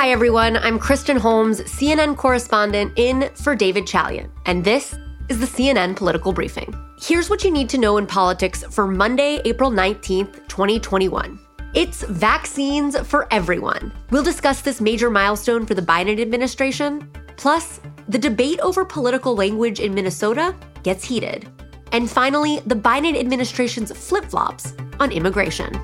Hi, everyone. I'm Kristen Holmes, CNN correspondent in for David Chalian, and this is the CNN Political Briefing. Here's what you need to know in politics for Monday, April 19th, 2021. It's vaccines for everyone. We'll discuss this major milestone for the Biden administration. Plus, the debate over political language in Minnesota gets heated. And finally, the Biden administration's flip flops on immigration.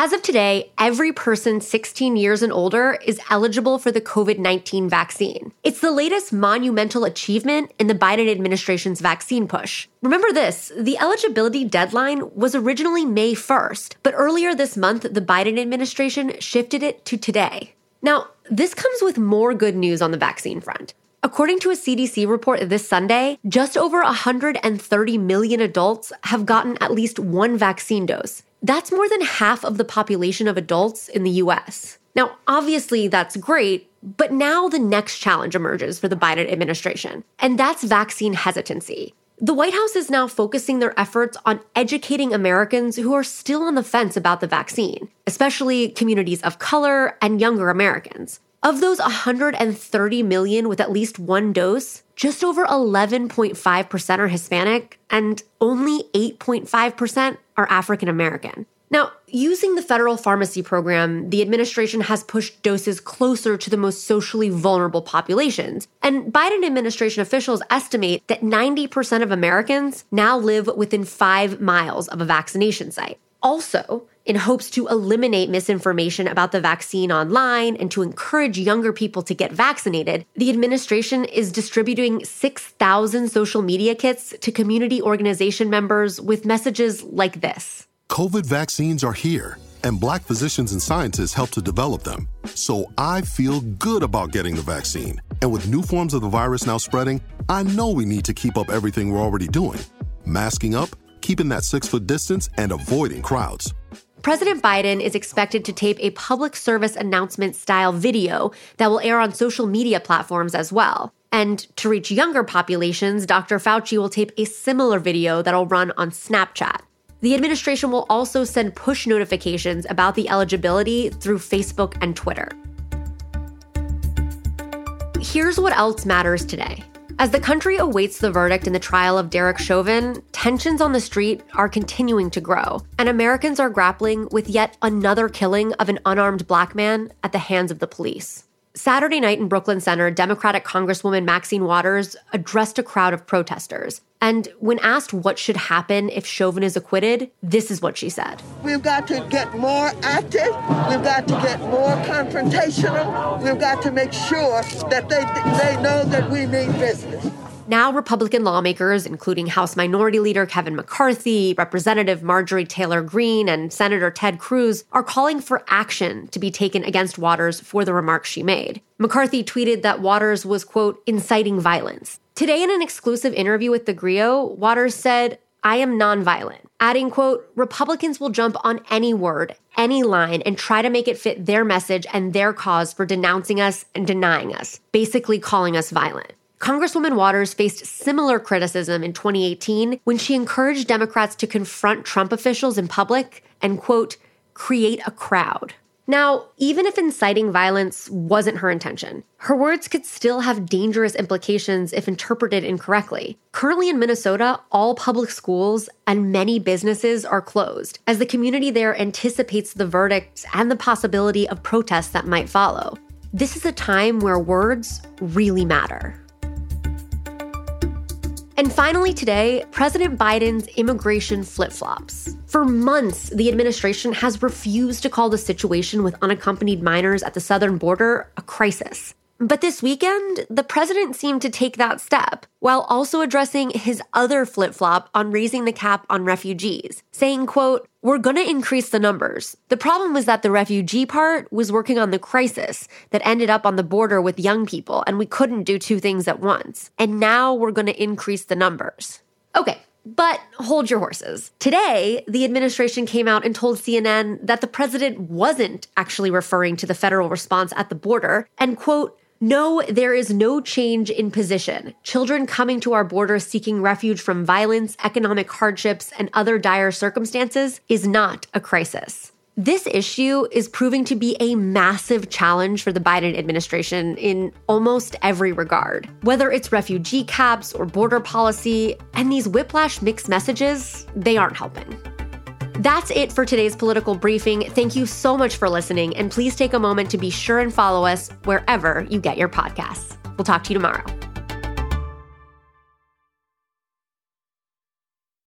As of today, every person 16 years and older is eligible for the COVID 19 vaccine. It's the latest monumental achievement in the Biden administration's vaccine push. Remember this the eligibility deadline was originally May 1st, but earlier this month, the Biden administration shifted it to today. Now, this comes with more good news on the vaccine front. According to a CDC report this Sunday, just over 130 million adults have gotten at least one vaccine dose. That's more than half of the population of adults in the US. Now, obviously, that's great, but now the next challenge emerges for the Biden administration, and that's vaccine hesitancy. The White House is now focusing their efforts on educating Americans who are still on the fence about the vaccine, especially communities of color and younger Americans. Of those 130 million with at least one dose, just over 11.5% are Hispanic and only 8.5% are African American. Now, using the federal pharmacy program, the administration has pushed doses closer to the most socially vulnerable populations. And Biden administration officials estimate that 90% of Americans now live within five miles of a vaccination site. Also, in hopes to eliminate misinformation about the vaccine online and to encourage younger people to get vaccinated, the administration is distributing 6,000 social media kits to community organization members with messages like this COVID vaccines are here, and black physicians and scientists helped to develop them. So I feel good about getting the vaccine. And with new forms of the virus now spreading, I know we need to keep up everything we're already doing masking up, keeping that six foot distance, and avoiding crowds. President Biden is expected to tape a public service announcement style video that will air on social media platforms as well. And to reach younger populations, Dr. Fauci will tape a similar video that'll run on Snapchat. The administration will also send push notifications about the eligibility through Facebook and Twitter. Here's what else matters today. As the country awaits the verdict in the trial of Derek Chauvin, tensions on the street are continuing to grow, and Americans are grappling with yet another killing of an unarmed black man at the hands of the police. Saturday night in Brooklyn Center, Democratic Congresswoman Maxine Waters addressed a crowd of protesters. And when asked what should happen if Chauvin is acquitted, this is what she said. We've got to get more active. We've got to get more confrontational. We've got to make sure that they, they know that we mean business. Now, Republican lawmakers, including House Minority Leader Kevin McCarthy, Representative Marjorie Taylor Greene, and Senator Ted Cruz, are calling for action to be taken against Waters for the remarks she made. McCarthy tweeted that Waters was, quote, inciting violence. Today, in an exclusive interview with TheGrio, Waters said, I am nonviolent, adding, quote, Republicans will jump on any word, any line, and try to make it fit their message and their cause for denouncing us and denying us, basically calling us violent. Congresswoman Waters faced similar criticism in 2018 when she encouraged Democrats to confront Trump officials in public and, quote, create a crowd. Now, even if inciting violence wasn't her intention, her words could still have dangerous implications if interpreted incorrectly. Currently in Minnesota, all public schools and many businesses are closed as the community there anticipates the verdicts and the possibility of protests that might follow. This is a time where words really matter. And finally, today, President Biden's immigration flip flops. For months, the administration has refused to call the situation with unaccompanied minors at the southern border a crisis. But this weekend, the president seemed to take that step while also addressing his other flip-flop on raising the cap on refugees, saying, quote, "We're going to increase the numbers. The problem was that the refugee part was working on the crisis that ended up on the border with young people and we couldn't do two things at once. And now we're going to increase the numbers." Okay, but hold your horses. Today, the administration came out and told CNN that the president wasn't actually referring to the federal response at the border and, quote, no, there is no change in position. Children coming to our border seeking refuge from violence, economic hardships, and other dire circumstances is not a crisis. This issue is proving to be a massive challenge for the Biden administration in almost every regard. Whether it's refugee caps or border policy, and these whiplash mixed messages, they aren't helping. That's it for today's political briefing. Thank you so much for listening, and please take a moment to be sure and follow us wherever you get your podcasts. We'll talk to you tomorrow.